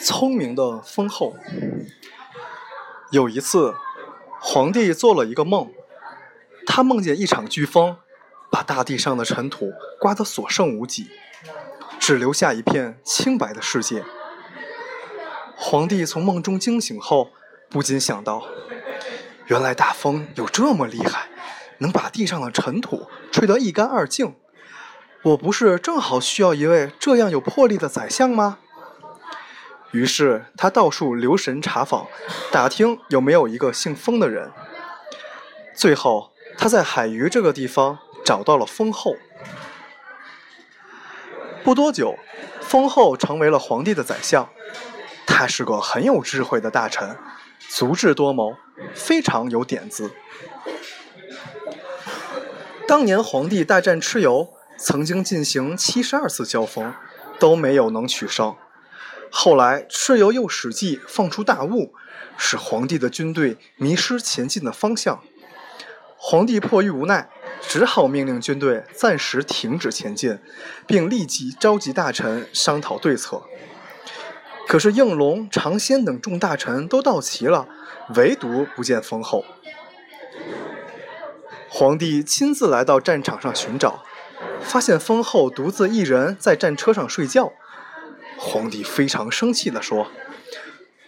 聪明的丰后。有一次，皇帝做了一个梦，他梦见一场飓风，把大地上的尘土刮得所剩无几，只留下一片清白的世界。皇帝从梦中惊醒后，不禁想到：原来大风有这么厉害，能把地上的尘土吹得一干二净。我不是正好需要一位这样有魄力的宰相吗？于是他到处留神查访，打听有没有一个姓封的人。最后，他在海鱼这个地方找到了封后。不多久，封后成为了皇帝的宰相。他是个很有智慧的大臣，足智多谋，非常有点子。当年皇帝大战蚩尤。曾经进行七十二次交锋，都没有能取胜。后来蚩尤又使计放出大雾，使皇帝的军队迷失前进的方向。皇帝迫于无奈，只好命令军队暂时停止前进，并立即召集大臣商讨对策。可是应龙、常仙等众大臣都到齐了，唯独不见封后。皇帝亲自来到战场上寻找。发现封后独自一人在战车上睡觉，皇帝非常生气地说：“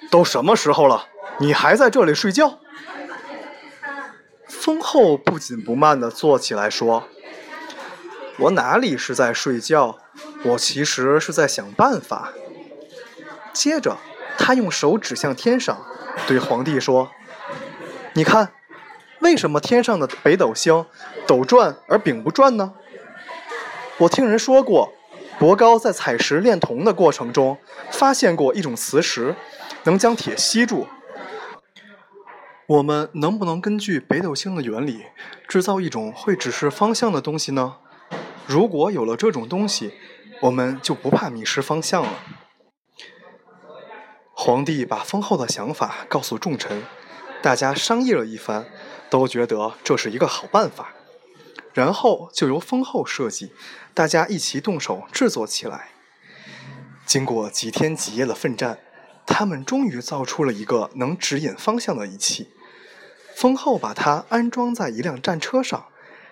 都什么时候了，你还在这里睡觉？”风后不紧不慢地坐起来说：“我哪里是在睡觉，我其实是在想办法。”接着，他用手指向天上，对皇帝说：“你看，为什么天上的北斗星斗转而柄不转呢？”我听人说过，伯高在采石炼铜的过程中，发现过一种磁石，能将铁吸住。我们能不能根据北斗星的原理，制造一种会指示方向的东西呢？如果有了这种东西，我们就不怕迷失方向了。皇帝把封后的想法告诉众臣，大家商议了一番，都觉得这是一个好办法。然后就由风后设计，大家一起动手制作起来。经过几天几夜的奋战，他们终于造出了一个能指引方向的仪器。风后把它安装在一辆战车上，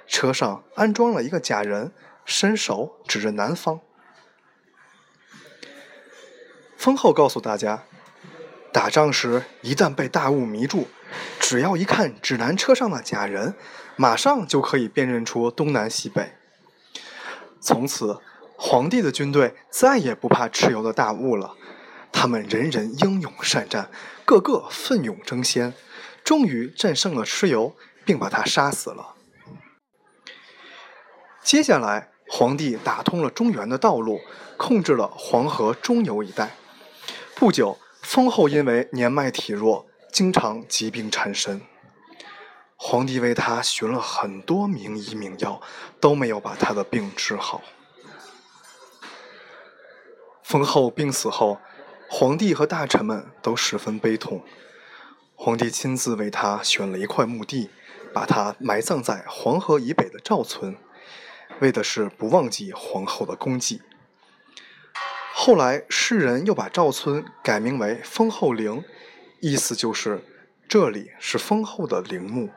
车上安装了一个假人，伸手指着南方。风后告诉大家，打仗时一旦被大雾迷住，只要一看指南车上的假人。马上就可以辨认出东南西北。从此，皇帝的军队再也不怕蚩尤的大雾了。他们人人英勇善战，个个奋勇争先，终于战胜了蚩尤，并把他杀死了。接下来，皇帝打通了中原的道路，控制了黄河中游一带。不久，封后因为年迈体弱，经常疾病缠身。皇帝为他寻了很多名医名药，都没有把他的病治好。封后病死后，皇帝和大臣们都十分悲痛。皇帝亲自为他选了一块墓地，把他埋葬在黄河以北的赵村，为的是不忘记皇后的功绩。后来世人又把赵村改名为封后陵，意思就是这里是封后的陵墓。